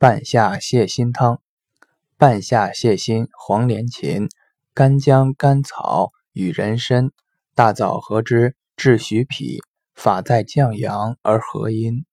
半夏泻心汤。半夏泻心，黄连芹、干姜、甘草与人参、大枣合之，治虚脾，法在降阳而和阴。